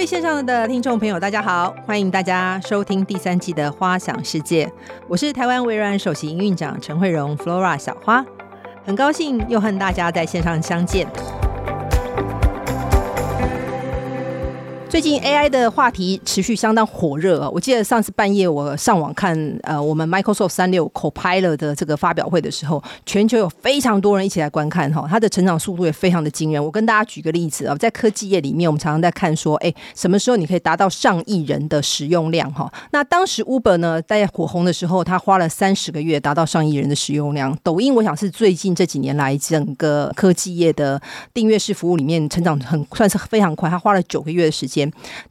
位线上的听众朋友，大家好，欢迎大家收听第三季的《花想世界》，我是台湾微软首席营运长陈慧荣 Flora 小花，很高兴又和大家在线上相见。最近 AI 的话题持续相当火热啊！我记得上次半夜我上网看呃我们 Microsoft 三六 Copilot 的这个发表会的时候，全球有非常多人一起来观看哈，它的成长速度也非常的惊人。我跟大家举个例子啊，在科技业里面，我们常常在看说，哎，什么时候你可以达到上亿人的使用量哈？那当时 Uber 呢，在火红的时候，它花了三十个月达到上亿人的使用量。抖音，我想是最近这几年来整个科技业的订阅式服务里面成长很算是非常快，它花了九个月的时间。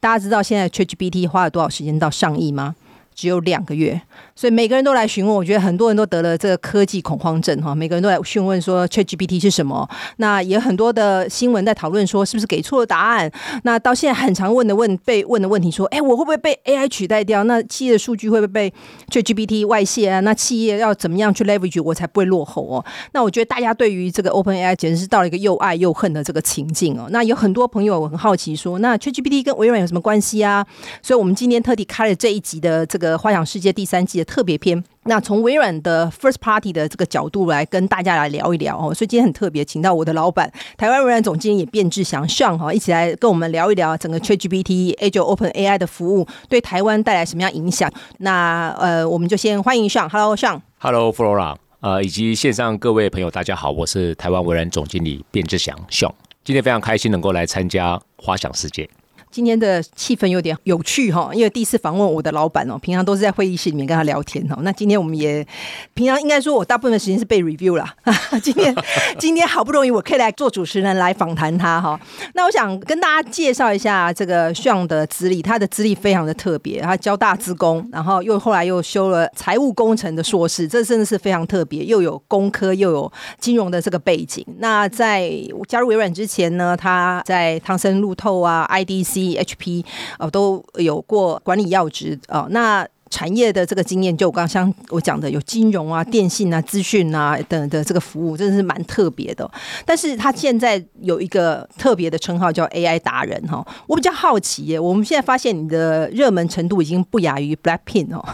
大家知道现在 ChatGPT 花了多少时间到上亿吗？只有两个月。所以每个人都来询问，我觉得很多人都得了这个科技恐慌症哈。每个人都来询问说 ChatGPT 是什么？那也很多的新闻在讨论说是不是给错了答案？那到现在很常问的问被问的问题说，哎，我会不会被 AI 取代掉？那企业的数据会不会被 ChatGPT 外泄啊？那企业要怎么样去 leverage 我才不会落后哦？那我觉得大家对于这个 OpenAI 简直是到了一个又爱又恨的这个情境哦。那有很多朋友很好奇说，那 ChatGPT 跟微软有什么关系啊？所以我们今天特地开了这一集的这个花想世界第三季的特别篇。那从微软的 First Party 的这个角度来跟大家来聊一聊哦，所以今天很特别，请到我的老板台湾微软总经理卞志祥 Sean 哈，一起来跟我们聊一聊整个 ChatGPT Azure OpenAI 的服务对台湾带来什么样影响。那呃，我们就先欢迎 Sean，Hello Sean，Hello Flora，呃，以及线上各位朋友，大家好，我是台湾微软总经理卞志祥 Sean，今天非常开心能够来参加花想世界。今天的气氛有点有趣哈，因为第一次访问我的老板哦，平常都是在会议室里面跟他聊天哈。那今天我们也平常应该说，我大部分时间是被 review 啦。今天 今天好不容易我可以来做主持人来访谈他哈。那我想跟大家介绍一下这个 Sean 的资历，他的资历非常的特别，他交大资工，然后又后来又修了财务工程的硕士，这真的是非常特别，又有工科又有金融的这个背景。那在加入微软之前呢，他在汤森路透啊，IDC。HP 呃都有过管理要职啊，那产业的这个经验，就我刚刚像我讲的，有金融啊、电信啊、资讯啊等的这个服务，真的是蛮特别的。但是他现在有一个特别的称号叫 AI 达人哈，我比较好奇耶，我们现在发现你的热门程度已经不亚于 Blackpink 哦，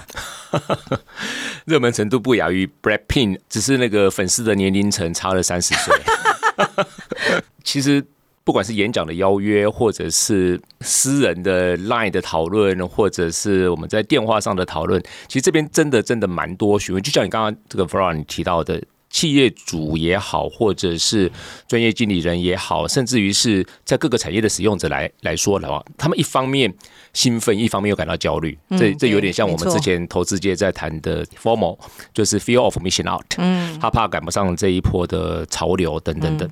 热门程度不亚于 Blackpink，只是那个粉丝的年龄层差了三十岁。其实。不管是演讲的邀约，或者是私人的 Line 的讨论，或者是我们在电话上的讨论，其实这边真的真的蛮多询问。就像你刚刚这个 Flora 你提到的，企业主也好，或者是专业经理人也好，甚至于是在各个产业的使用者来来说的话，他们一方面兴奋，一方面又感到焦虑。这这有点像我们之前投资界在谈的 formal，就是 Fear of Missing Out。嗯，他怕赶不上这一波的潮流，等等等。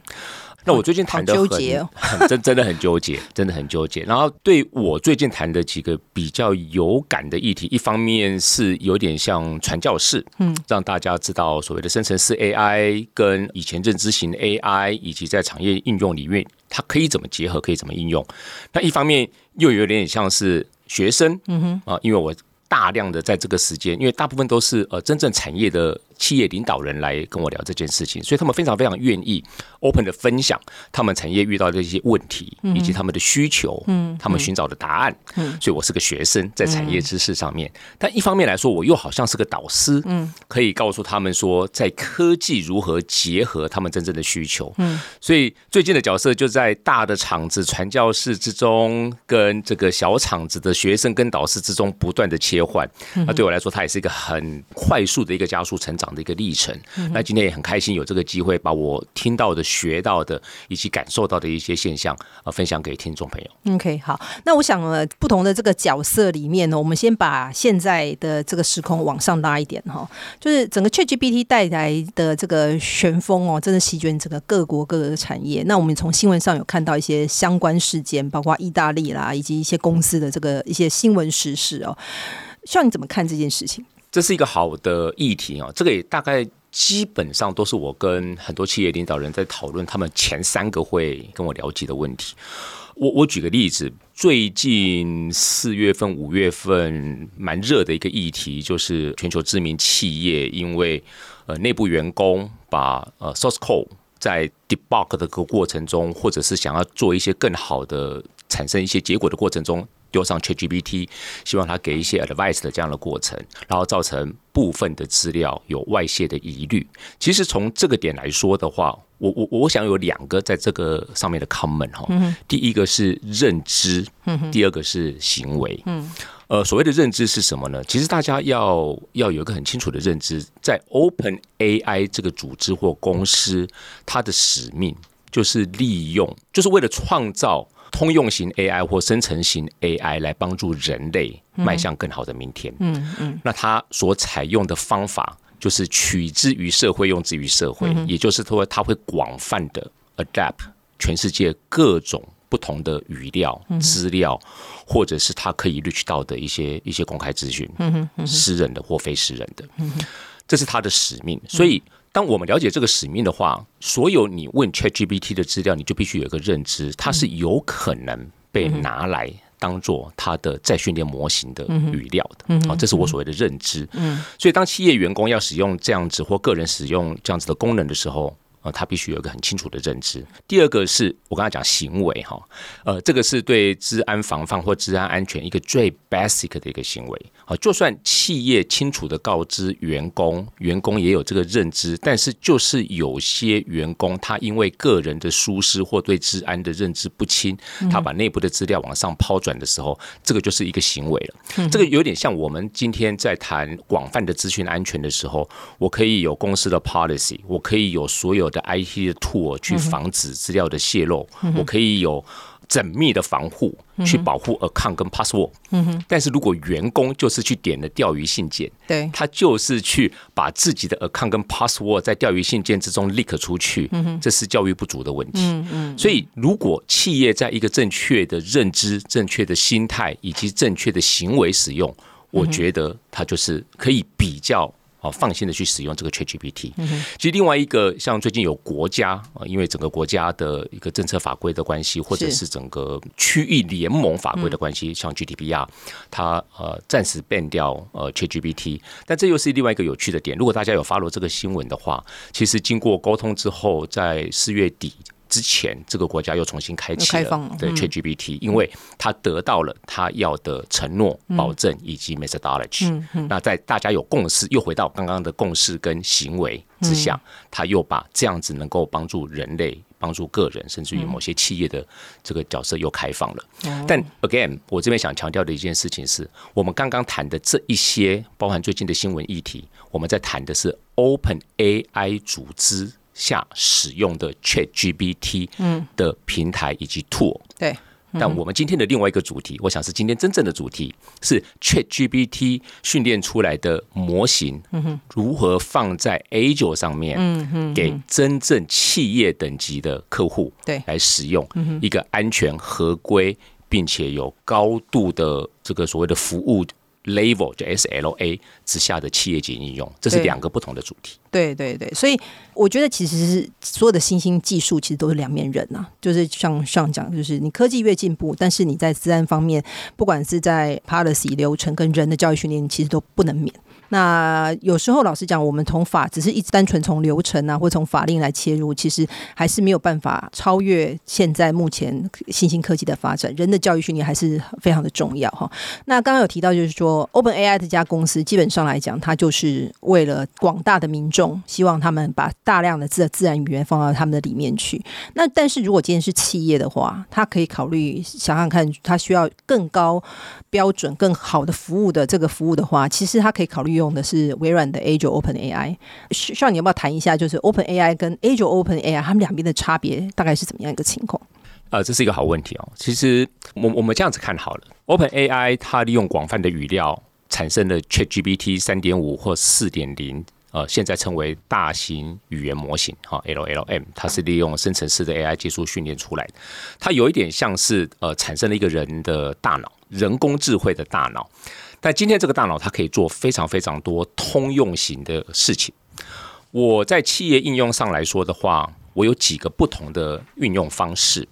那我最近谈的 很，很真真的很纠结，真的很纠结。然后对我最近谈的几个比较有感的议题，一方面是有点像传教士，嗯，让大家知道所谓的生成式 AI 跟以前认知型 AI 以及在产业应用里面它可以怎么结合，可以怎么应用。那一方面又有点像是学生，嗯哼啊，因为我大量的在这个时间，因为大部分都是呃真正产业的。企业领导人来跟我聊这件事情，所以他们非常非常愿意 open 的分享他们产业遇到的一些问题，以及他们的需求，嗯，他们寻找的答案。嗯，所以我是个学生，在产业知识上面，但一方面来说，我又好像是个导师，嗯，可以告诉他们说，在科技如何结合他们真正的需求。嗯，所以最近的角色就在大的厂子传教士之中，跟这个小厂子的学生跟导师之中不断的切换。那对我来说，它也是一个很快速的一个加速成长的一个历程，那今天也很开心有这个机会，把我听到的、学到的以及感受到的一些现象啊，分享给听众朋友。OK，好，那我想呢，不同的这个角色里面呢，我们先把现在的这个时空往上拉一点哈，就是整个 ChatGPT 带来的这个旋风哦，真的席卷整个各国各个的产业。那我们从新闻上有看到一些相关事件，包括意大利啦，以及一些公司的这个一些新闻时事哦。希望你怎么看这件事情？这是一个好的议题啊，这个也大概基本上都是我跟很多企业领导人在讨论，他们前三个会跟我了解的问题。我我举个例子，最近四月份、五月份蛮热的一个议题，就是全球知名企业因为呃内部员工把呃 source code 在 debug 的个过程中，或者是想要做一些更好的。产生一些结果的过程中，丢上 ChatGPT，希望他给一些 advice 的这样的过程，然后造成部分的资料有外泄的疑虑。其实从这个点来说的话，我我我想有两个在这个上面的 comment 哈，第一个是认知，第二个是行为。嗯呃，所谓的认知是什么呢？其实大家要要有一个很清楚的认知，在 OpenAI 这个组织或公司，它的使命就是利用，就是为了创造。通用型 AI 或生成型 AI 来帮助人类迈向更好的明天。嗯嗯，嗯，那它所采用的方法就是取之于社会，用之于社会，嗯、也就是说，它会广泛的 adapt 全世界各种不同的语料、资料，或者是它可以 reach 到的一些一些公开资讯，私人的或非私人的，这是它的使命。所以。当我们了解这个使命的话，所有你问 ChatGPT 的资料，你就必须有一个认知，它是有可能被拿来当做它的再训练模型的语料的。好，这是我所谓的认知。所以当企业员工要使用这样子或个人使用这样子的功能的时候，呃，他必须有一个很清楚的认知。第二个是我刚才讲行为哈，呃，这个是对治安防范或治安安全一个最 basic 的一个行为。啊，就算企业清楚的告知员工，员工也有这个认知，但是就是有些员工他因为个人的疏失或对治安的认知不清，他把内部的资料往上抛转的时候，这个就是一个行为了。这个有点像我们今天在谈广泛的资讯安全的时候，我可以有公司的 policy，我可以有所有的 IT 的 tool 去防止资料的泄露，我可以有。缜密的防护去保护 account 跟 password，嗯但是如果员工就是去点了钓鱼信件，对，他就是去把自己的 account 跟 password 在钓鱼信件之中 leak 出去，这是教育不足的问题。嗯所以如果企业在一个正确的认知、正确的心态以及正确的行为使用，我觉得它就是可以比较。哦，放心的去使用这个 ChatGPT。其实另外一个，像最近有国家啊，因为整个国家的一个政策法规的关系，或者是整个区域联盟法规的关系，像 GDPR，它呃暂时 ban 掉呃 ChatGPT。但这又是另外一个有趣的点。如果大家有 follow 这个新闻的话，其实经过沟通之后，在四月底。之前这个国家又重新开启了对 ChatGPT，因为他得到了他要的承诺、保证以及 methodology。那在大家有共识，又回到刚刚的共识跟行为之下，他又把这样子能够帮助人类、帮助个人，甚至于某些企业的这个角色又开放了。但 again，我这边想强调的一件事情是，我们刚刚谈的这一些，包含最近的新闻议题，我们在谈的是 OpenAI 组织。下使用的 ChatGPT 的平台以及 tool，对，但我们今天的另外一个主题，我想是今天真正的主题是 ChatGPT 训练出来的模型，如何放在 Azure 上面，给真正企业等级的客户对。来使用一个安全合规，并且有高度的这个所谓的服务。Level 就 SLA 之下的企业级应用，这是两个不同的主题。对对对，所以我觉得其实是所有的新兴技术其实都是两面人呐、啊。就是像上讲，就是你科技越进步，但是你在资安方面，不管是在 policy 流程跟人的教育训练，其实都不能免。那有时候老实讲，我们从法只是一直单纯从流程啊，或从法令来切入，其实还是没有办法超越现在目前新兴科技的发展。人的教育训练还是非常的重要哈。那刚刚有提到，就是说 OpenAI 这家公司基本上来讲，它就是为了广大的民众，希望他们把大量的自自然语言放到他们的里面去。那但是如果今天是企业的话，它可以考虑想想看，它需要更高标准、更好的服务的这个服务的话，其实它可以考虑。用的是微软的 Azure OpenAI，需要你要不要谈一下，就是 OpenAI 跟 Azure OpenAI 他们两边的差别大概是怎么样一个情况？呃，这是一个好问题哦。其实我我们这样子看好了，OpenAI 它利用广泛的语料产生了 ChatGPT 三点五或四点零，呃，现在称为大型语言模型哈 LLM，它是利用生成式的 AI 技术训练出来的。它有一点像是呃产生了一个人的大脑，人工智慧的大脑。但今天这个大脑，它可以做非常非常多通用型的事情。我在企业应用上来说的话，我有几个不同的运用方式。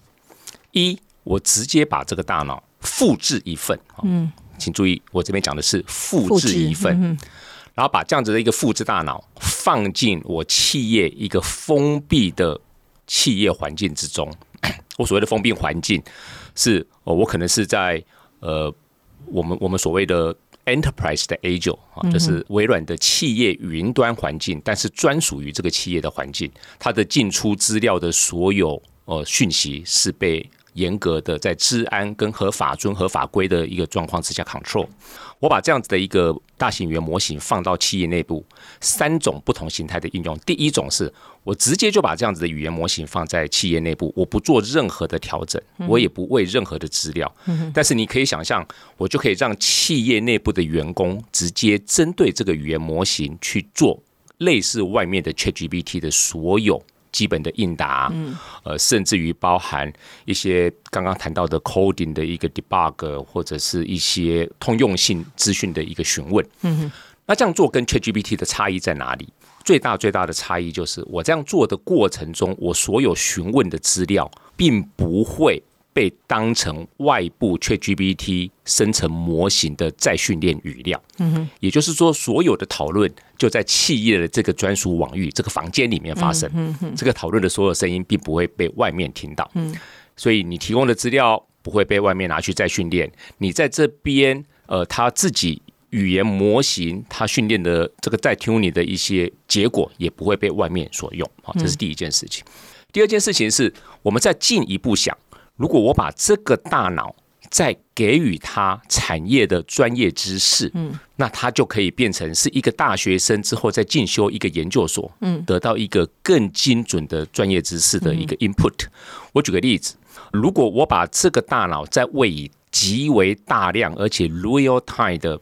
一，我直接把这个大脑复制一份，嗯，请注意，我这边讲的是复制一份，然后把这样子的一个复制大脑放进我企业一个封闭的企业环境之中。我所谓的封闭环境是，哦，我可能是在呃，我们我们所谓的 enterprise 的 Azure 啊，就是微软的企业云端环境，但是专属于这个企业的环境，它的进出资料的所有呃讯息是被。严格的在治安跟合法遵合法规的一个状况之下 control，我把这样子的一个大型语言模型放到企业内部，三种不同形态的应用。第一种是我直接就把这样子的语言模型放在企业内部，我不做任何的调整，我也不喂任何的资料。但是你可以想象，我就可以让企业内部的员工直接针对这个语言模型去做类似外面的 ChatGPT 的所有。基本的应答，呃，甚至于包含一些刚刚谈到的 coding 的一个 debug，或者是一些通用性资讯的一个询问。嗯，那这样做跟 ChatGPT 的差异在哪里？最大最大的差异就是，我这样做的过程中，我所有询问的资料并不会。被当成外部 ChatGPT 生成模型的再训练语料，嗯哼，也就是说，所有的讨论就在企业的这个专属网域、这个房间里面发生，这个讨论的所有声音并不会被外面听到，嗯，所以你提供的资料不会被外面拿去再训练，你在这边，呃，他自己语言模型他训练的这个在 tuning 的一些结果也不会被外面所用，好，这是第一件事情。第二件事情是我们再进一步想。如果我把这个大脑再给予他产业的专业知识，嗯，那他就可以变成是一个大学生之后再进修一个研究所，嗯，得到一个更精准的专业知识的一个 input。我举个例子，如果我把这个大脑再喂以极为大量而且 real time 的，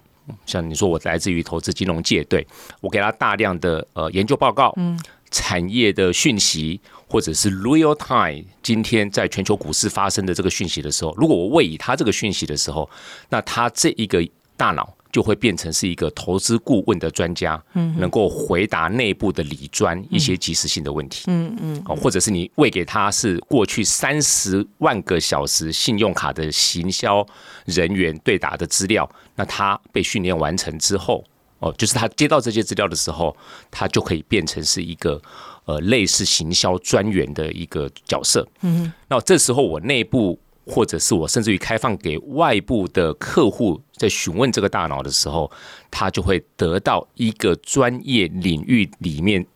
像你说我来自于投资金融界，对，我给他大量的呃研究报告，嗯，产业的讯息。或者是 real time，今天在全球股市发生的这个讯息的时候，如果我喂以他这个讯息的时候，那他这一个大脑就会变成是一个投资顾问的专家，嗯，能够回答内部的理专一些即时性的问题，嗯嗯，或者是你喂给他是过去三十万个小时信用卡的行销人员对答的资料，那他被训练完成之后，哦，就是他接到这些资料的时候，他就可以变成是一个。呃，类似行销专员的一个角色。嗯，那这时候我内部或者是我甚至于开放给外部的客户，在询问这个大脑的时候，他就会得到一个专业领域里面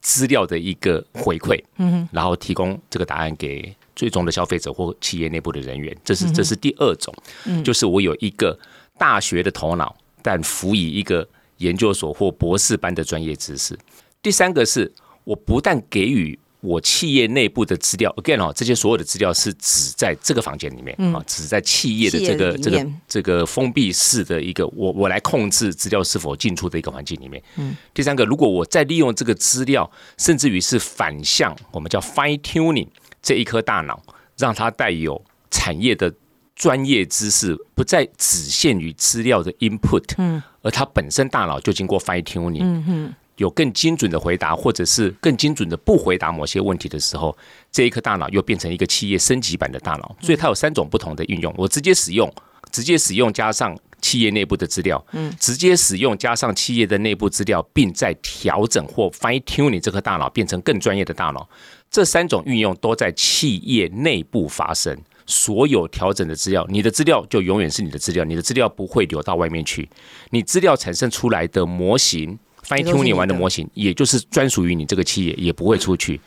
资料的一个回馈。嗯，然后提供这个答案给最终的消费者或企业内部的人员。这是这是第二种，就是我有一个大学的头脑，但辅以一个研究所或博士班的专业知识。第三个是。我不但给予我企业内部的资料，again 哦，这些所有的资料是只在这个房间里面啊、嗯，只在企业的这个这个这个封闭式的一个我我来控制资料是否进出的一个环境里面。嗯，第三个，如果我再利用这个资料，甚至于是反向，我们叫 fine tuning 这一颗大脑，让它带有产业的专业知识，不再只限于资料的 input，嗯，而它本身大脑就经过 fine tuning，嗯哼。有更精准的回答，或者是更精准的不回答某些问题的时候，这一颗大脑又变成一个企业升级版的大脑。所以它有三种不同的运用：我直接使用，直接使用加上企业内部的资料，嗯，直接使用加上企业的内部资料，并再调整或 fine tune 你这颗大脑变成更专业的大脑。这三种运用都在企业内部发生。所有调整的资料，你的资料就永远是你的资料，你的资料不会流到外面去。你资料产生出来的模型。Fine tuning 完的模型，也就是专属于你这个企业，也不会出去。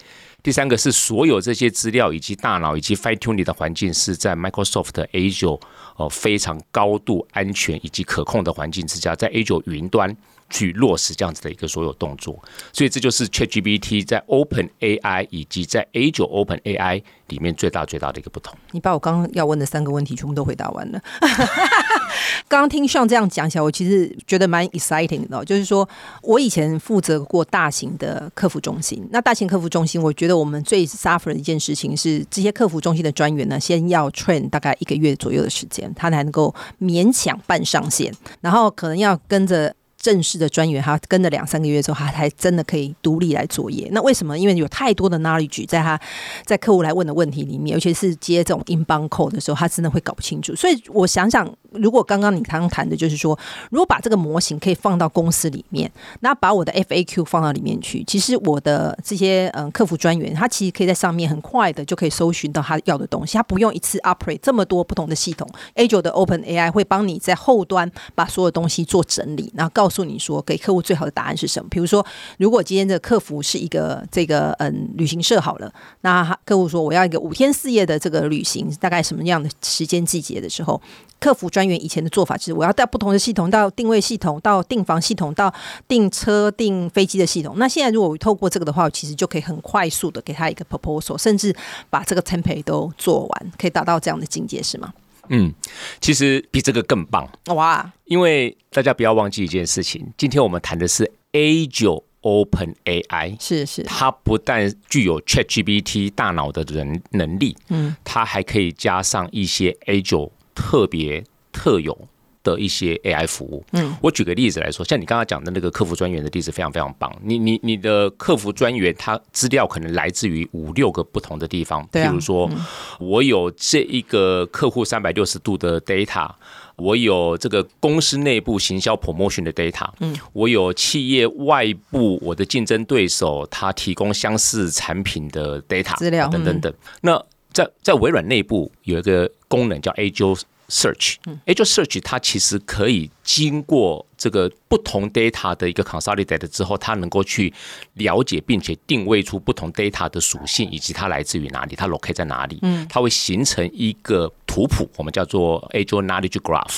第三个是所有这些资料以及大脑以及 fine tuning 的环境是在 Microsoft Azure 哦，非常高度安全以及可控的环境之下，在 Azure 云端。去落实这样子的一个所有动作，所以这就是 ChatGPT 在 Open AI 以及在 Azure Open AI 里面最大最大的一个不同。你把我刚刚要问的三个问题全部都回答完了。刚 刚听 Sean 这样讲起来，我其实觉得蛮 exciting 的。就是说我以前负责过大型的客服中心，那大型客服中心，我觉得我们最 suffer 的一件事情是，这些客服中心的专员呢，先要 train 大概一个月左右的时间，他才能够勉强办上线，然后可能要跟着。正式的专员，他跟了两三个月之后，他才真的可以独立来作业。那为什么？因为有太多的 knowledge 在他在客户来问的问题里面，尤其是接这种 inbound call 的时候，他真的会搞不清楚。所以我想想，如果刚刚你刚刚谈的就是说，如果把这个模型可以放到公司里面，那把我的 FAQ 放到里面去，其实我的这些嗯客服专员，他其实可以在上面很快的就可以搜寻到他要的东西，他不用一次 operate 这么多不同的系统。Azure 的 Open AI 会帮你在后端把所有东西做整理，然后告诉你说给客户最好的答案是什么。比如说，如果今天的客服是一个这个嗯旅行社好了，那客户说我要一个五天四夜的这个旅行，大概什么样的时间季节的时候，客服专员以前的做法就是我要到不同的系统，到定位系统，到订房系统，到订车订飞机的系统。那现在如果透过这个的话，其实就可以很快速的给他一个 proposal，甚至把这个 template 都做完，可以达到这样的境界，是吗？嗯，其实比这个更棒哇！因为大家不要忘记一件事情，今天我们谈的是 Azure Open AI，是是，它不但具有 ChatGPT 大脑的人能力，嗯，它还可以加上一些 Azure 特别特有。的一些 AI 服务，嗯，我举个例子来说，像你刚刚讲的那个客服专员的例子，非常非常棒。你你你的客服专员，他资料可能来自于五六个不同的地方，比如说，我有这一个客户三百六十度的 data，我有这个公司内部行销 promotion 的 data，嗯，我有企业外部我的竞争对手他提供相似产品的 data 资料等等等。那在在微软内部有一个功能叫 Azure Search，Azure Search 它其实可以经过这个不同 data 的一个 consolidate 之后，它能够去了解并且定位出不同 data 的属性以及它来自于哪里，它 locate 在哪里。嗯，它会形成一个图谱，我们叫做 Azure Knowledge Graph。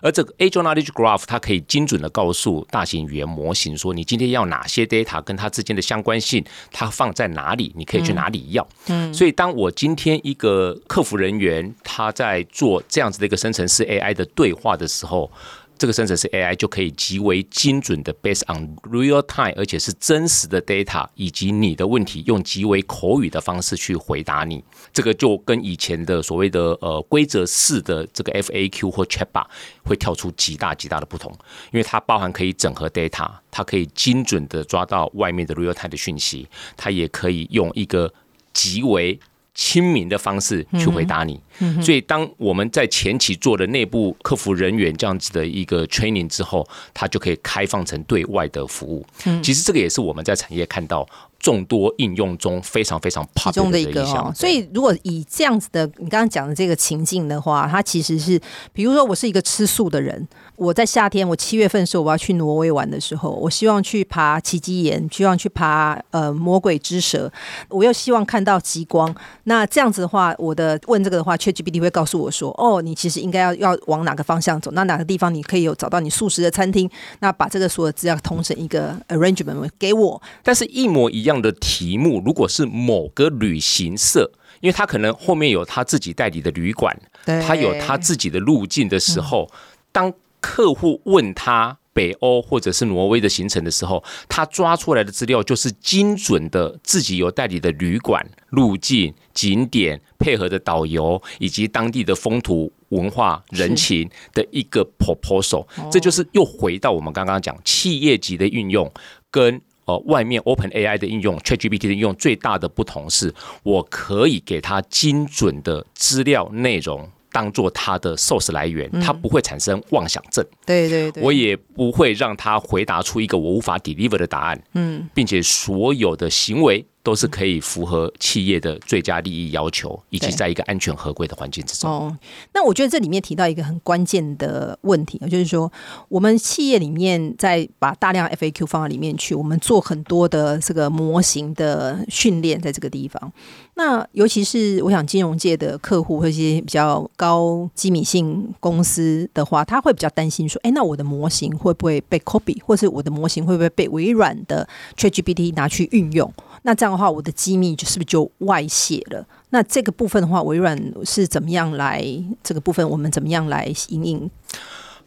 而这个 Azure Knowledge Graph 它可以精准的告诉大型语言模型说，你今天要哪些 data 跟它之间的相关性，它放在哪里，你可以去哪里要。嗯，所以当我今天一个客服人员他在做这样子的一个生成式 AI 的对话的时候，这个生成式 AI 就可以极为精准的 based on real time，而且是真实的 data，以及你的问题用极为口语的方式去回答你。这个就跟以前的所谓的呃规则式的这个 FAQ 或 Chatbot 会跳出极大极大的不同，因为它包含可以整合 data，它可以精准的抓到外面的 real time 的讯息，它也可以用一个极为亲民的方式去回答你，所以当我们在前期做的内部客服人员这样子的一个 training 之后，它就可以开放成对外的服务。其实这个也是我们在产业看到众多应用中非常非常其中的一个哦。所以如果以这样子的你刚刚讲的这个情境的话，它其实是，比如说我是一个吃素的人。我在夏天，我七月份的时候我要去挪威玩的时候，我希望去爬奇迹岩，希望去爬呃魔鬼之蛇，我又希望看到极光。那这样子的话，我的问这个的话，ChatGPT 会告诉我说，哦，你其实应该要要往哪个方向走？那哪个地方你可以有找到你素食的餐厅？那把这个所有资料通成一个 arrangement 给我。但是，一模一样的题目，如果是某个旅行社，因为他可能后面有他自己代理的旅馆，他有他自己的路径的时候，嗯、当客户问他北欧或者是挪威的行程的时候，他抓出来的资料就是精准的自己有代理的旅馆、路径、景点配合的导游以及当地的风土文化、人情的一个 proposal。这就是又回到我们刚刚讲企业级的运用跟呃外面 Open AI 的应用、ChatGPT 的应用最大的不同是，我可以给他精准的资料内容。当做他的 source 来源，他不会产生妄想症。对对对，我也不会让他回答出一个我无法 deliver 的答案。嗯，并且所有的行为。都是可以符合企业的最佳利益要求，以及在一个安全合规的环境之中。哦，那我觉得这里面提到一个很关键的问题，就是说我们企业里面在把大量 FAQ 放到里面去，我们做很多的这个模型的训练，在这个地方。那尤其是我想金融界的客户或一些比较高机密性公司的话，他会比较担心说：哎，那我的模型会不会被 copy，或是我的模型会不会被微软的 ChatGPT 拿去运用？那这样的话，我的机密就是不是就外泄了？那这个部分的话，微软是怎么样来？这个部分我们怎么样来因应？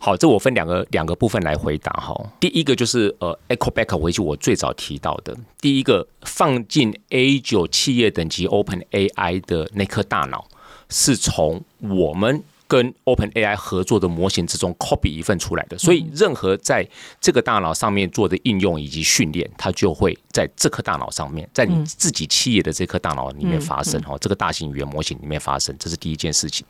好，这我分两个两个部分来回答哈。第一个就是呃，echo back 回去我最早提到的，第一个放进 A 九企业等级 Open AI 的那颗大脑，是从我们跟 OpenAI 合作的模型之中 copy 一份出来的，所以任何在这个大脑上面做的应用以及训练，它就会在这颗大脑上面，在你自己企业的这颗大脑里面发生哦，这个大型语言模型里面发生，这是第一件事情。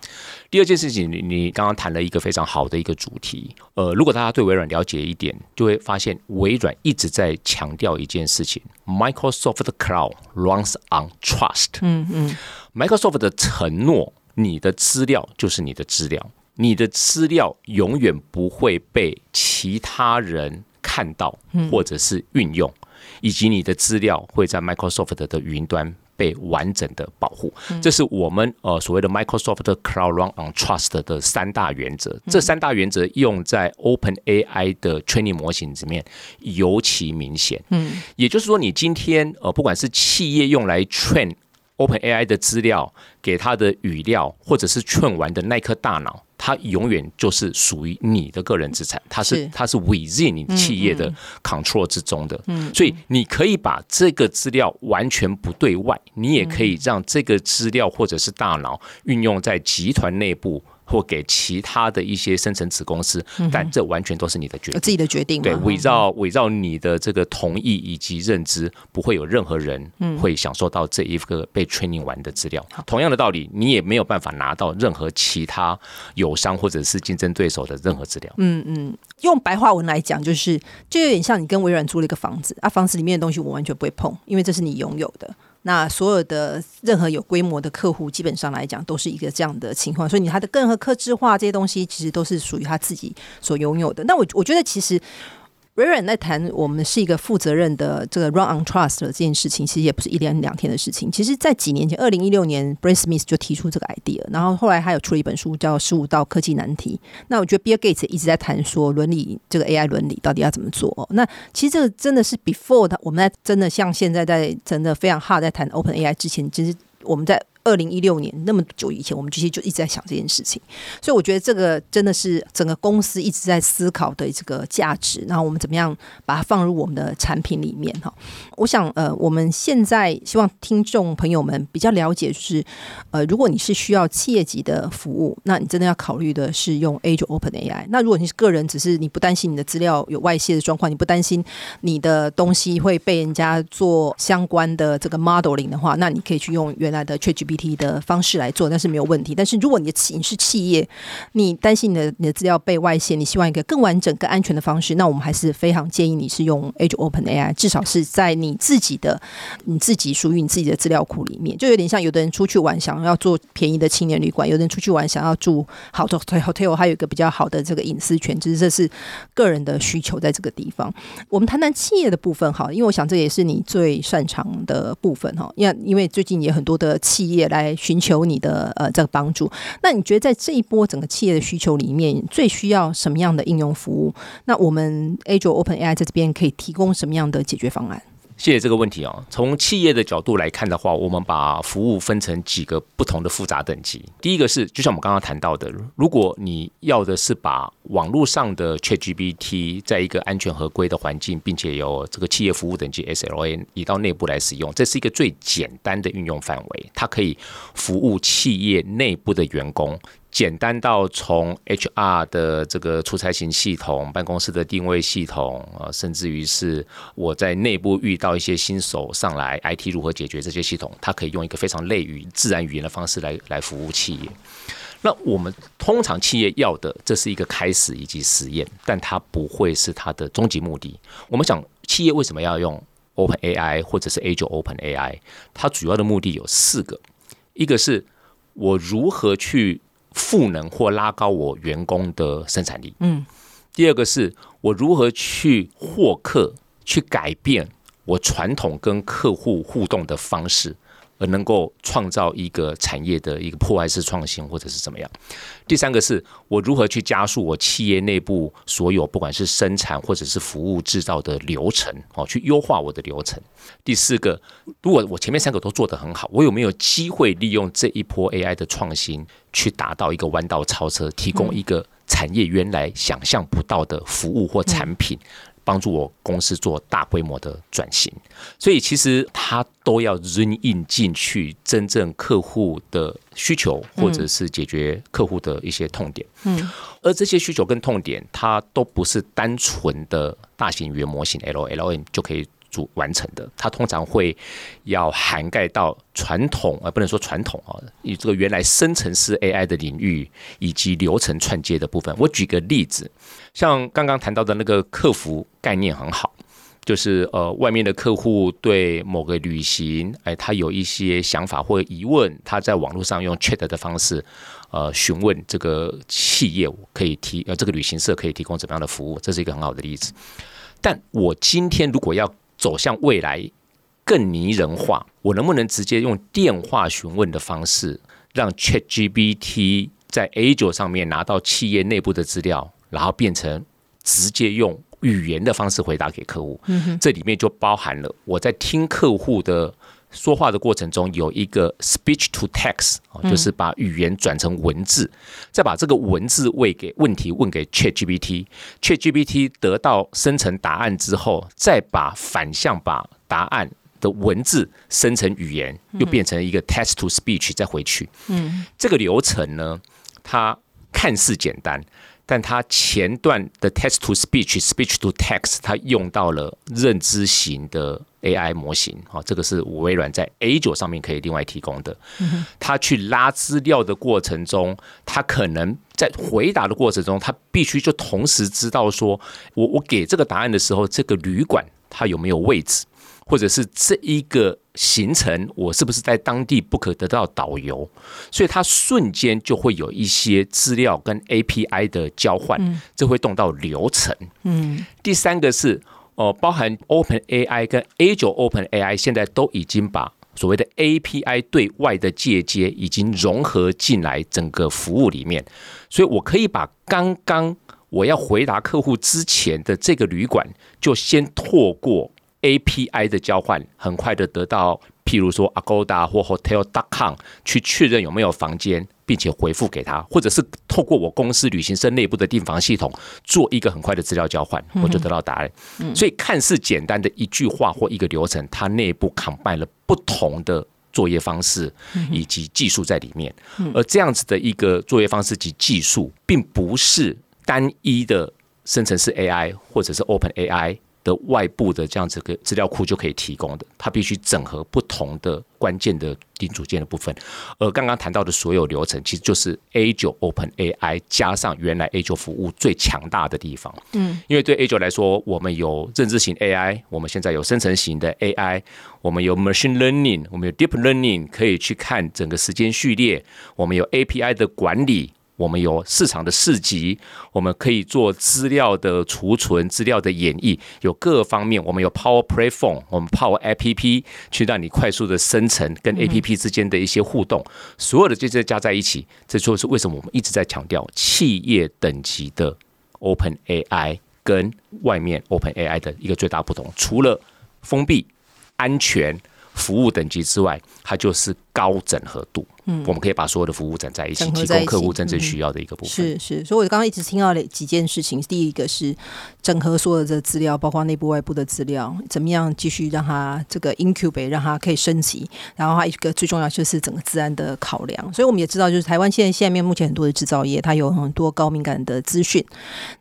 第二件事情，你你刚刚谈了一个非常好的一个主题，呃，如果大家对微软了解一点，就会发现微软一直在强调一件事情：Microsoft Cloud runs on trust。嗯嗯，Microsoft 的承诺。你的资料就是你的资料，你的资料永远不会被其他人看到，或者是运用，以及你的资料会在 Microsoft 的云端被完整的保护。这是我们呃所谓的 Microsoft Cloud Run on Trust 的三大原则。这三大原则用在 OpenAI 的 training 模型里面尤其明显。嗯，也就是说，你今天呃不管是企业用来 train。OpenAI 的资料给他的语料，或者是劝完的那颗大脑，它永远就是属于你的个人资产，它是它是 within 你企业的 control 之中的。所以你可以把这个资料完全不对外，你也可以让这个资料或者是大脑运用在集团内部。或给其他的一些生成子公司，但这完全都是你的决定，自己的决定。对，围绕围绕你的这个同意以及认知，不会有任何人会享受到这一个被 training 完的资料。同样的道理，你也没有办法拿到任何其他友商或者是竞争对手的任何资料。嗯嗯，用白话文来讲，就是就有点像你跟微软租了一个房子啊，房子里面的东西我完全不会碰，因为这是你拥有的。那所有的任何有规模的客户，基本上来讲都是一个这样的情况，所以你他的更何客制化这些东西，其实都是属于他自己所拥有的。那我我觉得其实。微软在谈我们是一个负责任的这个 run on trust 的这件事情，其实也不是一连两天的事情。其实，在几年前，二零一六年，Brad Smith 就提出这个 idea，然后后来他有出了一本书叫《十五道科技难题》。那我觉得 Bill Gates 一直在谈说伦理，这个 AI 伦理到底要怎么做。那其实这个真的是 before 他我们在真的像现在在真的非常 hard 在谈 Open AI 之前，其实我们在。二零一六年那么久以前，我们其实就一直在想这件事情，所以我觉得这个真的是整个公司一直在思考的这个价值。然后我们怎么样把它放入我们的产品里面？哈，我想呃，我们现在希望听众朋友们比较了解，就是呃，如果你是需要企业级的服务，那你真的要考虑的是用 age OpenAI。那如果你是个人，只是你不担心你的资料有外泄的状况，你不担心你的东西会被人家做相关的这个 modeling 的话，那你可以去用原来的 ChatGPT。B T 的方式来做，但是没有问题。但是如果你的企你是企业，你担心你的你的资料被外泄，你希望一个更完整、更安全的方式，那我们还是非常建议你是用 age open AI 至少是在你自己的、你自己属于你自己的资料库里面。就有点像有的人出去玩想要做便宜的青年旅馆，有的人出去玩想要住好的 hotel，还有一个比较好的这个隐私权，其实这是个人的需求在这个地方。我们谈谈企业的部分好，因为我想这也是你最擅长的部分哈。因为因为最近也很多的企业。也来寻求你的呃这个帮助。那你觉得在这一波整个企业的需求里面，最需要什么样的应用服务？那我们 Azure OpenAI 在这边可以提供什么样的解决方案？谢谢这个问题哦。从企业的角度来看的话，我们把服务分成几个不同的复杂等级。第一个是，就像我们刚刚谈到的，如果你要的是把网络上的 ChatGPT 在一个安全合规的环境，并且有这个企业服务等级 SLA 移到内部来使用，这是一个最简单的运用范围，它可以服务企业内部的员工。简单到从 HR 的这个出差型系统、办公室的定位系统啊，甚至于是我在内部遇到一些新手上来，IT 如何解决这些系统，它可以用一个非常类语自然语言的方式来来服务企业。那我们通常企业要的，这是一个开始以及实验，但它不会是它的终极目的。我们想，企业为什么要用 OpenAI 或者是 Azure OpenAI？它主要的目的有四个，一个是我如何去赋能或拉高我员工的生产力。嗯，第二个是我如何去获客，去改变我传统跟客户互动的方式。而能够创造一个产业的一个破坏式创新，或者是怎么样？第三个是我如何去加速我企业内部所有不管是生产或者是服务制造的流程，哦，去优化我的流程。第四个，如果我前面三个都做得很好，我有没有机会利用这一波 AI 的创新，去达到一个弯道超车，提供一个产业原来想象不到的服务或产品？帮助我公司做大规模的转型。所以其实它都要 run in 进去真正客户的需求，或者是解决客户的一些痛点。嗯，而这些需求跟痛点，它都不是单纯的大型语言模型 LLM 就可以。主完成的，它通常会要涵盖到传统，而不能说传统啊，以这个原来生成式 AI 的领域以及流程串接的部分。我举个例子，像刚刚谈到的那个客服概念很好，就是呃，外面的客户对某个旅行，哎，他有一些想法或疑问，他在网络上用 chat 的方式，呃，询问这个企业可以提，呃，这个旅行社可以提供怎么样的服务，这是一个很好的例子。但我今天如果要走向未来更拟人化，我能不能直接用电话询问的方式，让 ChatGPT 在 Azure 上面拿到企业内部的资料，然后变成直接用语言的方式回答给客户？这里面就包含了我在听客户的。说话的过程中有一个 speech to text，就是把语言转成文字，再把这个文字喂给问题问给 ChatGPT，ChatGPT 得到生成答案之后，再把反向把答案的文字生成语言，又变成一个 text to speech 再回去。嗯，这个流程呢，它看似简单。但它前段的 text to speech、speech to text，它用到了认知型的 AI 模型，哈，这个是微软在 Azure 上面可以另外提供的。它去拉资料的过程中，它可能在回答的过程中，它必须就同时知道说，我我给这个答案的时候，这个旅馆它有没有位置。或者是这一个行程，我是不是在当地不可得到导游？所以它瞬间就会有一些资料跟 API 的交换，这会动到流程。嗯，第三个是哦，包含 OpenAI 跟 Azure OpenAI 现在都已经把所谓的 API 对外的借接已经融合进来整个服务里面，所以我可以把刚刚我要回答客户之前的这个旅馆，就先透过。API 的交换很快的得到，譬如说 Agoda 或 Hotel.com 去确认有没有房间，并且回复给他，或者是透过我公司旅行社内部的订房系统做一个很快的资料交换，我就得到答案。所以看似简单的一句话或一个流程，它内部 combine 了不同的作业方式以及技术在里面。而这样子的一个作业方式及技术，并不是单一的生成式 AI 或者是 OpenAI。的外部的这样子个资料库就可以提供的，它必须整合不同的关键的零组件的部分。而刚刚谈到的所有流程，其实就是 Azure OpenAI 加上原来 Azure 服务最强大的地方。嗯，因为对 Azure 来说，我们有认知型 AI，我们现在有生成型的 AI，我们有 Machine Learning，我们有 Deep Learning，可以去看整个时间序列，我们有 API 的管理。我们有市场的市集，我们可以做资料的储存、资料的演绎，有各方面。我们有 Power Platform，我们 Power APP 去让你快速的生成跟 APP 之间的一些互动，所有的这些加在一起，这就是为什么我们一直在强调企业等级的 Open AI 跟外面 Open AI 的一个最大不同，除了封闭、安全。服务等级之外，它就是高整合度。嗯，我们可以把所有的服务整在一起，提供客户真正需要的一个部分。是是，所以我刚刚一直听到了几件事情，第一个是整合所有的资料，包括内部外部的资料，怎么样继续让它这个 incubate，让它可以升级。然后它一个最重要就是整个资安的考量。所以我们也知道，就是台湾现在现在面目前很多的制造业，它有很多高敏感的资讯。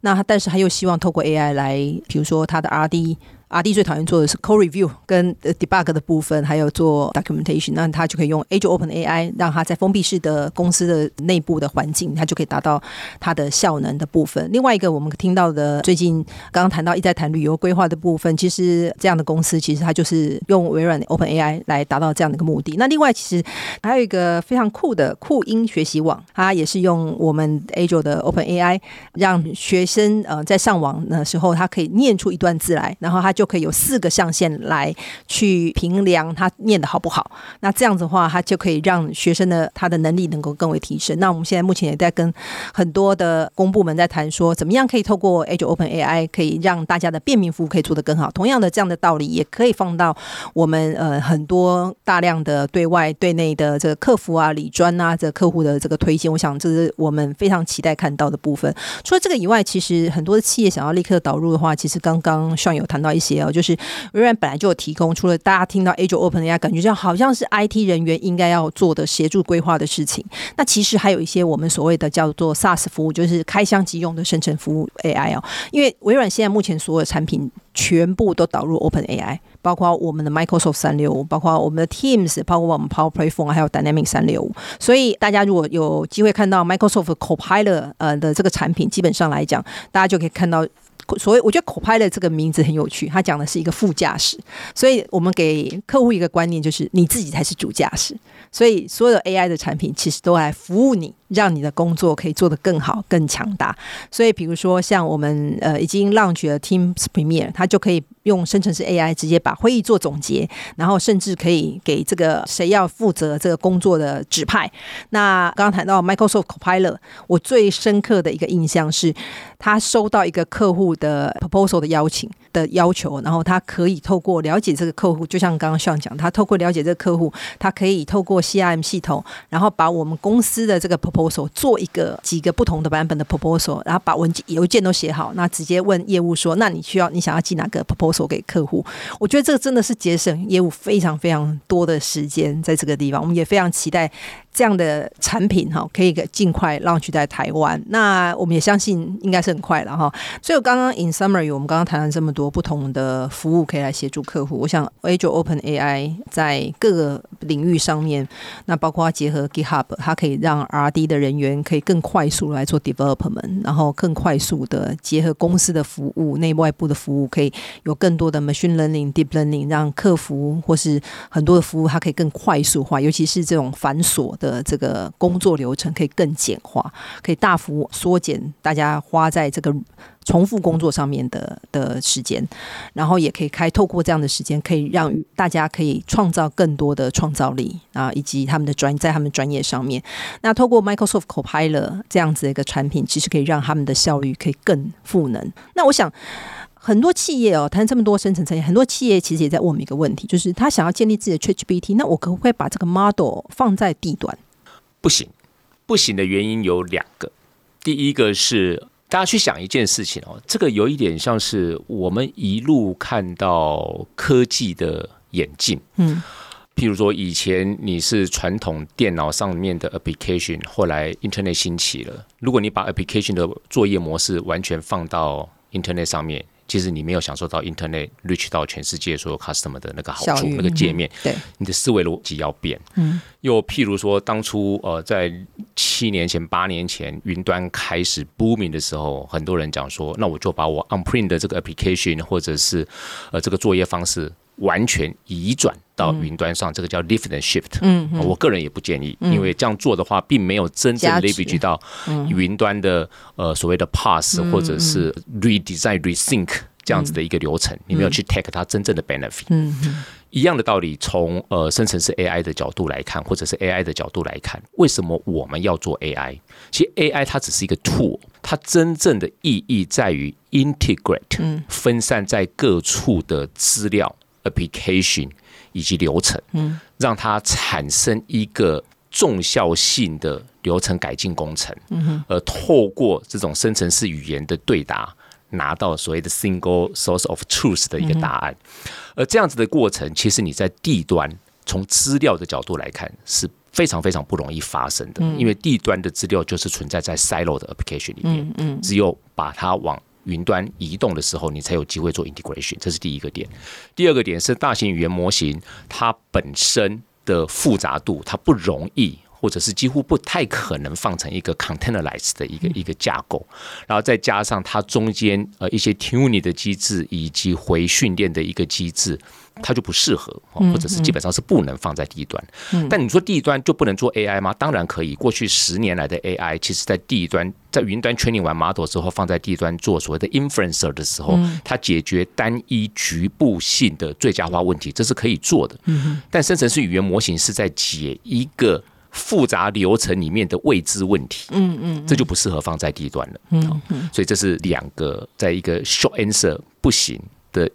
那但是他又希望透过 AI 来，比如说它的 RD。阿弟最讨厌做的是 code review 跟 debug 的部分，还有做 documentation，那他就可以用 Azure OpenAI，让他在封闭式的公司的内部的环境，他就可以达到它的效能的部分。另外一个我们听到的，最近刚刚谈到一直在谈旅游规划的部分，其实这样的公司其实它就是用微软的 OpenAI 来达到这样的一个目的。那另外其实还有一个非常酷的酷音学习网，它也是用我们 Azure 的 OpenAI，让学生呃在上网的时候，他可以念出一段字来，然后他。就可以有四个象限来去评量他念的好不好。那这样子的话，他就可以让学生的他的能力能够更为提升。那我们现在目前也在跟很多的公部门在谈说，怎么样可以透过 Azure OpenAI 可以让大家的便民服务可以做得更好。同样的这样的道理，也可以放到我们呃很多大量的对外对内的这个客服啊、理专啊、这客户的这个推荐。我想这是我们非常期待看到的部分。除了这个以外，其实很多的企业想要立刻导入的话，其实刚刚 Sean 有谈到一些哦，就是微软本来就有提供，除了大家听到 Azure OpenAI，感觉这样好像是 IT 人员应该要做的协助规划的事情。那其实还有一些我们所谓的叫做 SaaS 服务，就是开箱即用的生成服务 AI 哦。因为微软现在目前所有产品全部都导入 OpenAI，包括我们的 Microsoft 三六五，包括我们的 Teams，包括我们 Power Platform，还有 Dynamics 三六五。所以大家如果有机会看到 Microsoft Copilot 呃的这个产品，基本上来讲，大家就可以看到。所以我觉得口拍”的这个名字很有趣，它讲的是一个副驾驶，所以我们给客户一个观念，就是你自己才是主驾驶。所以所有 AI 的产品其实都来服务你，让你的工作可以做得更好、更强大。所以比如说像我们呃已经 launch 了 Teams Premier，它就可以用生成式 AI 直接把会议做总结，然后甚至可以给这个谁要负责这个工作的指派。那刚刚谈到 Microsoft Copilot，我最深刻的一个印象是，他收到一个客户的 proposal 的邀请的要求，然后他可以透过了解这个客户，就像刚刚上讲，他透过了解这个客户，他可以透过 CRM 系统，然后把我们公司的这个 proposal 做一个几个不同的版本的 proposal，然后把文件邮件都写好，那直接问业务说，那你需要你想要寄哪个 proposal 给客户？我觉得这个真的是节省业务非常非常多的时间，在这个地方，我们也非常期待。这样的产品哈，可以尽快 launch 在台湾。那我们也相信应该是很快了哈。所以我刚刚 in summary，我们刚刚谈了这么多不同的服务可以来协助客户。我想 Azure OpenAI 在各个领域上面，那包括结合 GitHub，它可以让 R&D 的人员可以更快速来做 development，然后更快速的结合公司的服务、内外部的服务，可以有更多的 machine learning、deep learning，让客服或是很多的服务它可以更快速化，尤其是这种繁琐的。的这个工作流程可以更简化，可以大幅缩减大家花在这个重复工作上面的的时间，然后也可以开透过这样的时间，可以让大家可以创造更多的创造力啊，以及他们的专在他们专业上面。那透过 Microsoft Copilot 这样子的一个产品，其实可以让他们的效率可以更赋能。那我想。很多企业哦，谈这么多生成产业，很多企业其实也在问我们一个问题，就是他想要建立自己的 ChatGPT，那我可不可以把这个 model 放在地端？不行，不行的原因有两个。第一个是大家去想一件事情哦，这个有一点像是我们一路看到科技的演进。嗯，譬如说以前你是传统电脑上面的 application，后来 Internet 兴起了，如果你把 application 的作业模式完全放到 Internet 上面。其实你没有享受到 Internet reach 到全世界所有 customer 的那个好处，那个界面，对，你的思维逻辑要变。嗯，又譬如说，当初呃，在七年前、八年前，云端开始 booming 的时候，很多人讲说，那我就把我 on print 的这个 application 或者是呃这个作业方式。完全移转到云端上，这个叫 lift and shift。嗯，我个人也不建议，因为这样做的话，并没有真正 leverage 到云端的呃所谓的 pass 或者是 redesign rethink 这样子的一个流程，你没有去 take 它真正的 benefit。嗯，一样的道理，从呃生成式 AI 的角度来看，或者是 AI 的角度来看，为什么我们要做 AI？其实 AI 它只是一个 tool，它真正的意义在于 integrate 分散在各处的资料。Application 以及流程，嗯，让它产生一个重效性的流程改进工程，嗯哼，而透过这种生成式语言的对答，拿到所谓的 single source of truth 的一个答案，而这样子的过程，其实你在地端从资料的角度来看是非常非常不容易发生的，因为地端的资料就是存在在 silo 的 application 里面，嗯，只有把它往云端移动的时候，你才有机会做 integration，这是第一个点。第二个点是大型语言模型它本身的复杂度，它不容易或者是几乎不太可能放成一个 containerized 的一个一个架构，然后再加上它中间呃一些 tuning 的机制以及回训练的一个机制，它就不适合，或者是基本上是不能放在地端。但你说地端就不能做 AI 吗？当然可以。过去十年来的 AI，其实在地端在云端 training 完 model 之后，放在地端做所谓的 inferencer 的时候，它解决单一局部性的最佳化问题，这是可以做的。但生成式语言模型是在解一个。复杂流程里面的未知问题，嗯嗯，这就不适合放在低端了，嗯嗯，所以这是两个在一个 short answer 不行的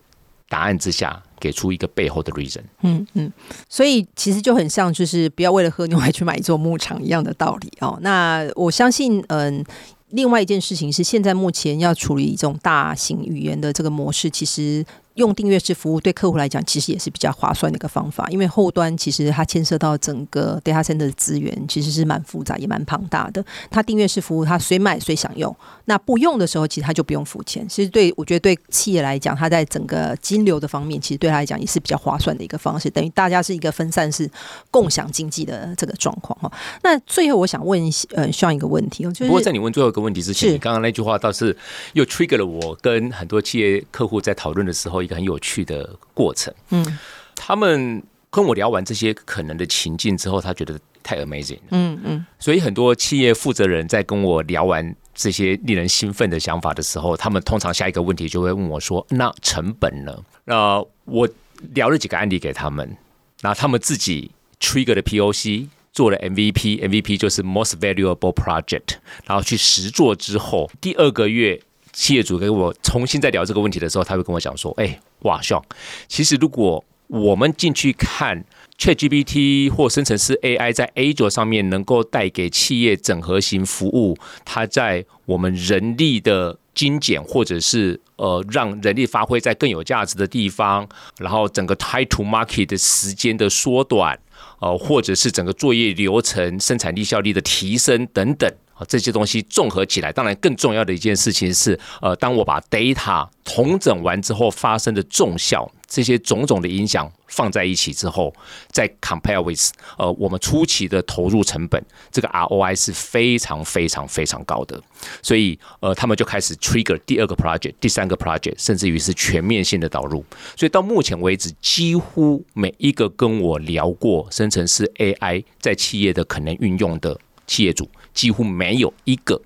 答案之下，给出一个背后的 reason，嗯嗯，所以其实就很像就是不要为了喝牛奶去买一座牧场一样的道理哦。那我相信，嗯，另外一件事情是，现在目前要处理一种大型语言的这个模式，其实。用订阅式服务对客户来讲，其实也是比较划算的一个方法，因为后端其实它牵涉到整个 data center 的资源，其实是蛮复杂也蛮庞大的。它订阅式服务，它随买随享用，那不用的时候，其实它就不用付钱。其实对我觉得对企业来讲，它在整个金流的方面，其实对他来讲也是比较划算的一个方式，等于大家是一个分散式共享经济的这个状况哈。那最后我想问呃，需要一个问题哦，就是不过在你问最后一个问题之前，你刚刚那句话倒是又 trigger 了我跟很多企业客户在讨论的时候。一个很有趣的过程，嗯，他们跟我聊完这些可能的情境之后，他觉得太 amazing，嗯嗯，所以很多企业负责人在跟我聊完这些令人兴奋的想法的时候，他们通常下一个问题就会问我说：“那成本呢？”那我聊了几个案例给他们，那他们自己 trigger 的 POC 做了 MVP，MVP 就是 most valuable project，然后去实做之后，第二个月。企业主跟我重新再聊这个问题的时候，他会跟我讲说：“哎，哇兄其实如果我们进去看 ChatGPT 或生成式 AI 在 A 轴上面能够带给企业整合型服务，它在我们人力的精简，或者是呃让人力发挥在更有价值的地方，然后整个 time to market 的时间的缩短，呃，或者是整个作业流程生产力效率的提升等等。”啊这些东西综合起来，当然更重要的一件事情是，呃，当我把 data 统整完之后发生的重效，这些种种的影响放在一起之后，再 compare with 呃我们初期的投入成本，这个 ROI 是非常非常非常高的。所以呃，他们就开始 trigger 第二个 project、第三个 project，甚至于是全面性的导入。所以到目前为止，几乎每一个跟我聊过生成式 AI 在企业的可能运用的企业主。几乎没有一个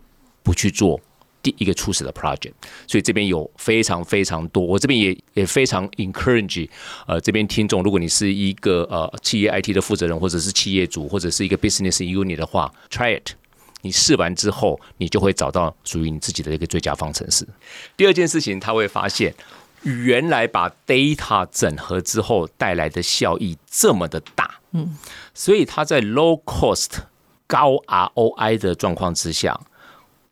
不去做第一个初始的 project，所以这边有非常非常多，我这边也也非常 encourage，呃，这边听众，如果你是一个呃企业 IT 的负责人，或者是企业主，或者是一个 business unit 的话，try it，你试完之后，你就会找到属于你自己的一个最佳方程式。第二件事情，他会发现原来把 data 整合之后带来的效益这么的大，嗯，所以他在 low cost。高 ROI 的状况之下，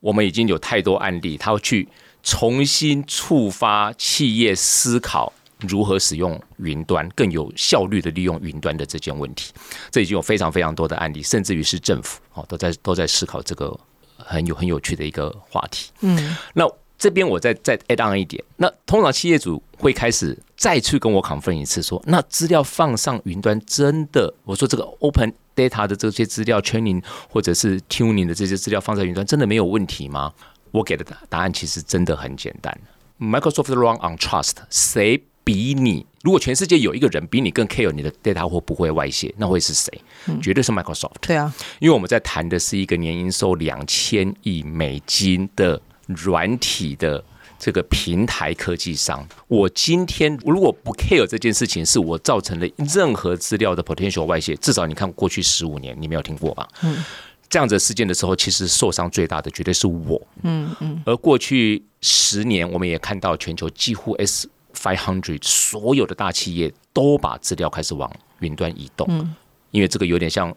我们已经有太多案例，他会去重新触发企业思考如何使用云端，更有效率的利用云端的这件问题。这已经有非常非常多的案例，甚至于是政府哦都在都在思考这个很有很有趣的一个话题。嗯，那。这边我再再 add on 一点，那通常企业主会开始再去跟我 confirm 一次说，说那资料放上云端真的，我说这个 open data 的这些资料 training 或者是 tuning 的这些资料放在云端真的没有问题吗？我给的答答案其实真的很简单，Microsoft run on trust，谁比你？如果全世界有一个人比你更 care 你的 data 或不会外泄，那会是谁？绝对是 Microsoft。对啊，因为我们在谈的是一个年营收两千亿美金的。软体的这个平台科技商，我今天如果不 care 这件事情，是我造成了任何资料的 potential 外泄，至少你看过去十五年，你没有听过吧？嗯，这样子事件的时候，其实受伤最大的绝对是我。嗯嗯。而过去十年，我们也看到全球几乎 S five hundred 所有的大企业都把资料开始往云端移动。嗯，因为这个有点像。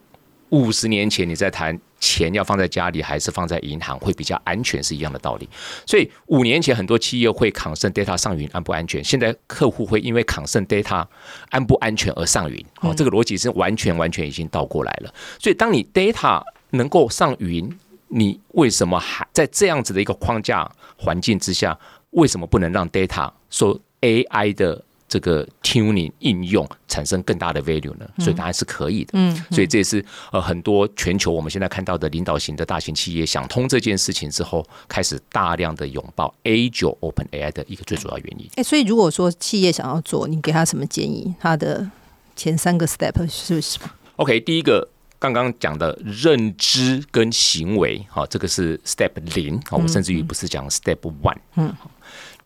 五十年前你在谈钱要放在家里还是放在银行会比较安全是一样的道理，所以五年前很多企业会 concern data 上云安不安全，现在客户会因为 concern data 安不安全而上云，哦，这个逻辑是完全完全已经倒过来了。所以当你 data 能够上云，你为什么还在这样子的一个框架环境之下，为什么不能让 data 说 AI 的这个 tuning 应用产生更大的 value 呢？所以答案是可以的。嗯，所以这也是呃很多全球我们现在看到的领导型的大型企业想通这件事情之后，开始大量的拥抱 A 九 Open AI 的一个最主要原因。哎，所以如果说企业想要做，你给他什么建议？他的前三个 step 是什么？OK，第一个。刚刚讲的认知跟行为，哈，这个是 step 零，好，我甚至于不是讲 step one。嗯，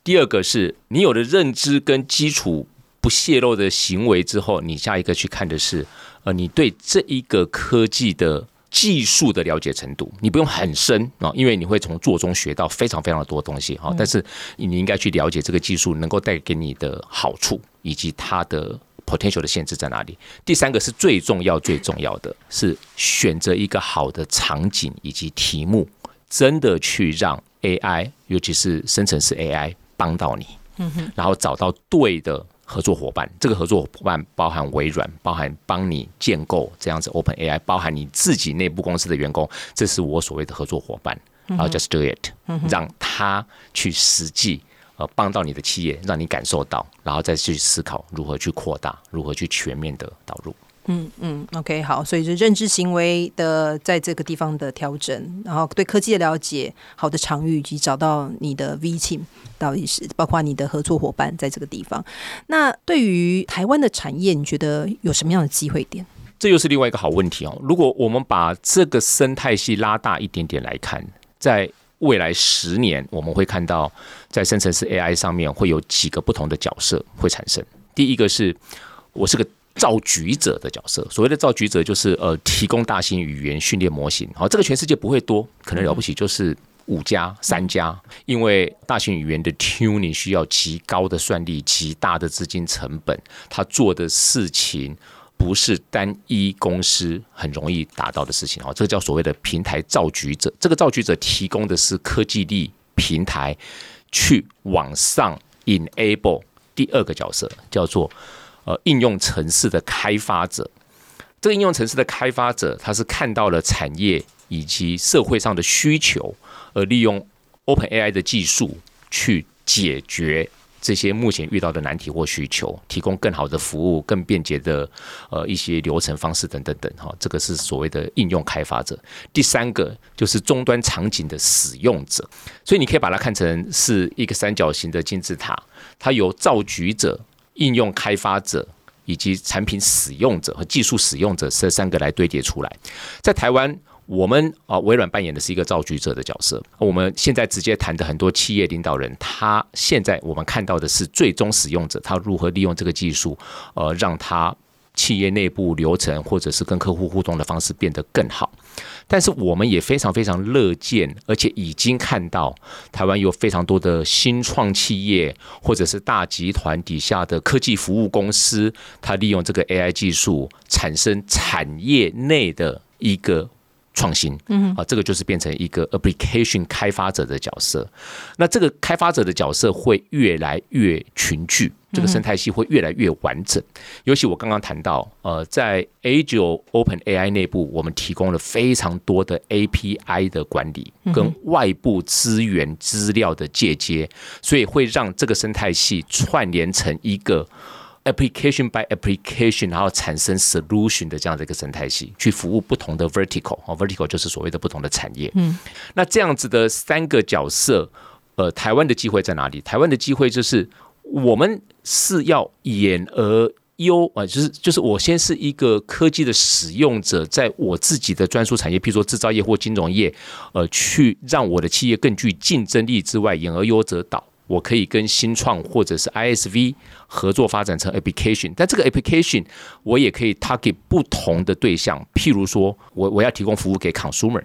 第二个是你有了认知跟基础不泄露的行为之后，你下一个去看的是，呃，你对这一个科技的技术的了解程度，你不用很深啊，因为你会从做中学到非常非常多东西哈，但是你应该去了解这个技术能够带给你的好处以及它的。potential 的限制在哪里？第三个是最重要、最重要的是选择一个好的场景以及题目，真的去让 AI，尤其是生成式 AI 帮到你。嗯哼，然后找到对的合作伙伴。这个合作伙伴包含微软，包含帮你建构这样子 Open AI，包含你自己内部公司的员工。这是我所谓的合作伙伴。然后 just do it，让他去实际。呃，帮到你的企业，让你感受到，然后再去思考如何去扩大，如何去全面的导入。嗯嗯，OK，好，所以是认知行为的在这个地方的调整，然后对科技的了解，好的场域以及找到你的 V team，到底是包括你的合作伙伴在这个地方。那对于台湾的产业，你觉得有什么样的机会点？这又是另外一个好问题哦。如果我们把这个生态系拉大一点点来看，在未来十年，我们会看到在生成式 AI 上面会有几个不同的角色会产生。第一个是我是个造局者的角色，所谓的造局者就是呃提供大型语言训练模型。好，这个全世界不会多，可能了不起就是五家、三家，因为大型语言的 tuning 需要极高的算力、极大的资金成本，他做的事情。不是单一公司很容易达到的事情哦，这个叫所谓的平台造局者。这个造局者提供的是科技力平台，去往上 enable 第二个角色叫做呃应用城市的开发者。这个应用城市的开发者，他是看到了产业以及社会上的需求，而利用 OpenAI 的技术去解决。这些目前遇到的难题或需求，提供更好的服务、更便捷的呃一些流程方式等等等哈，这个是所谓的应用开发者。第三个就是终端场景的使用者，所以你可以把它看成是一个三角形的金字塔，它由造局者、应用开发者以及产品使用者和技术使用者这三个来堆叠出来，在台湾。我们啊，微软扮演的是一个造局者的角色。我们现在直接谈的很多企业领导人，他现在我们看到的是最终使用者，他如何利用这个技术，呃，让他企业内部流程或者是跟客户互动的方式变得更好。但是我们也非常非常乐见，而且已经看到台湾有非常多的新创企业或者是大集团底下的科技服务公司，它利用这个 AI 技术产生产业内的一个。创新，嗯，啊，这个就是变成一个 application 开发者的角色。那这个开发者的角色会越来越群聚，这个生态系会越来越完整。尤其我刚刚谈到，呃，在 A 九 OpenAI 内部，我们提供了非常多的 API 的管理跟外部资源资料的借接，所以会让这个生态系串联成一个。Application by application，然后产生 solution 的这样的一个生态系，去服务不同的 vertical，哦，vertical 就是所谓的不同的产业。嗯，那这样子的三个角色，呃，台湾的机会在哪里？台湾的机会就是我们是要演而优啊，就是就是我先是一个科技的使用者，在我自己的专属产业，譬如说制造业或金融业，呃，去让我的企业更具竞争力之外，演而优则导。我可以跟新创或者是 ISV 合作发展成 application，但这个 application 我也可以 target 不同的对象，譬如说我我要提供服务给 consumer，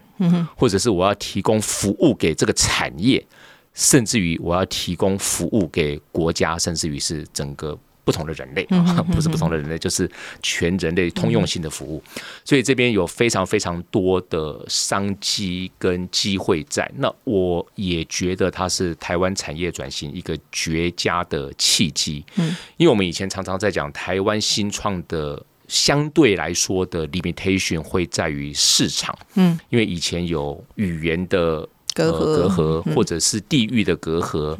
或者是我要提供服务给这个产业，甚至于我要提供服务给国家，甚至于是整个。不同的人类啊，不是不同的人类，就是全人类通用性的服务。所以这边有非常非常多的商机跟机会在。那我也觉得它是台湾产业转型一个绝佳的契机。嗯，因为我们以前常常在讲台湾新创的相对来说的 limitation 会在于市场。嗯，因为以前有语言的隔阂，隔阂或者是地域的隔阂。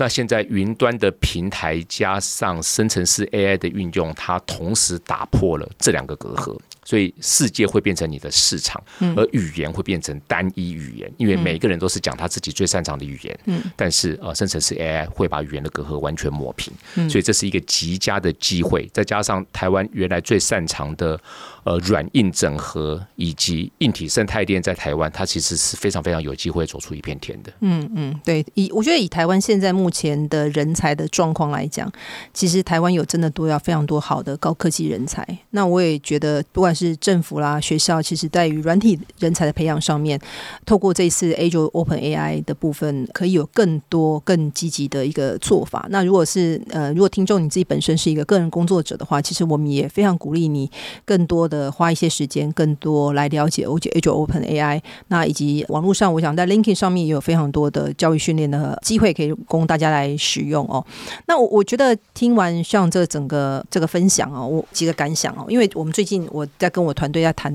那现在云端的平台加上生成式 AI 的运用，它同时打破了这两个隔阂。所以世界会变成你的市场，而语言会变成单一语言，因为每个人都是讲他自己最擅长的语言。嗯，但是呃，生成式 AI 会把语言的隔阂完全抹平，所以这是一个极佳的机会。再加上台湾原来最擅长的呃软硬整合以及硬体生态链，在台湾它其实是非常非常有机会走出一片天的。嗯嗯，对，以我觉得以台湾现在目前的人才的状况来讲，其实台湾有真的多要非常多好的高科技人才。那我也觉得不管是政府啦，学校其实在于软体人才的培养上面，透过这次 a z u Open AI 的部分，可以有更多更积极的一个做法。那如果是呃，如果听众你自己本身是一个个人工作者的话，其实我们也非常鼓励你更多的花一些时间，更多来了解 Azure Open AI。那以及网络上，我想在 l i n k i n 上面也有非常多的教育训练的机会可以供大家来使用哦。那我我觉得听完像这整个这个分享哦，我几个感想哦，因为我们最近我在。跟我团队在谈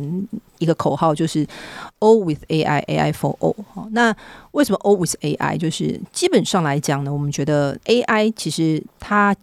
一个口号，就是 O with AI，AI for O。那为什么 O with AI？就是基本上来讲呢，我们觉得 AI 其实它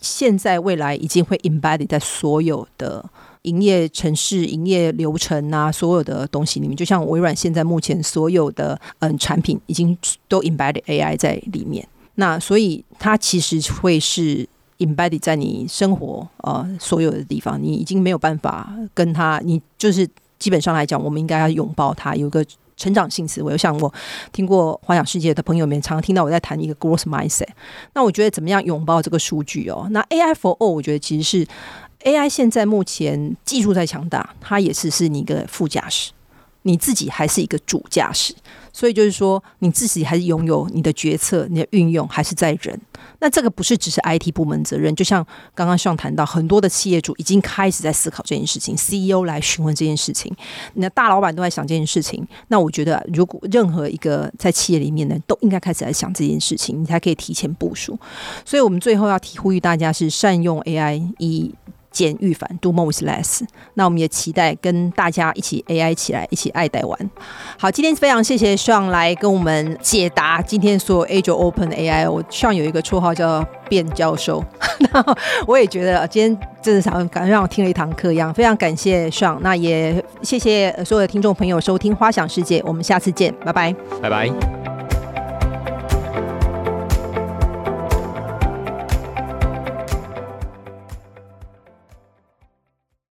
现在未来已经会 embedded 在所有的营业城市、营业流程啊，所有的东西里面。就像微软现在目前所有的嗯产品，已经都 embedded AI 在里面。那所以它其实会是。embedded 在你生活呃所有的地方，你已经没有办法跟他，你就是基本上来讲，我们应该要拥抱它，有个成长性思维。我想我听过华想世界的朋友们常常听到我在谈一个 growth mindset。那我觉得怎么样拥抱这个数据哦？那 AI for all，我觉得其实是 AI 现在目前技术在强大，它也是是你一个副驾驶，你自己还是一个主驾驶。所以就是说，你自己还是拥有你的决策，你的运用还是在人。那这个不是只是 IT 部门责任，就像刚刚上谈到，很多的企业主已经开始在思考这件事情，CEO 来询问这件事情，你的大老板都在想这件事情。那我觉得，如果任何一个在企业里面的都应该开始来想这件事情，你才可以提前部署。所以我们最后要提呼吁大家是善用 AI 以。简预繁，do more with less。那我们也期待跟大家一起 AI 起来，一起爱戴玩。好，今天非常谢谢爽来跟我们解答今天所有 Azure Open AI。我爽有一个绰号叫变教授，然后我也觉得今天真的想感觉让我听了一堂课一样。非常感谢爽那也谢谢所有的听众朋友收听花想世界，我们下次见，拜拜，拜拜。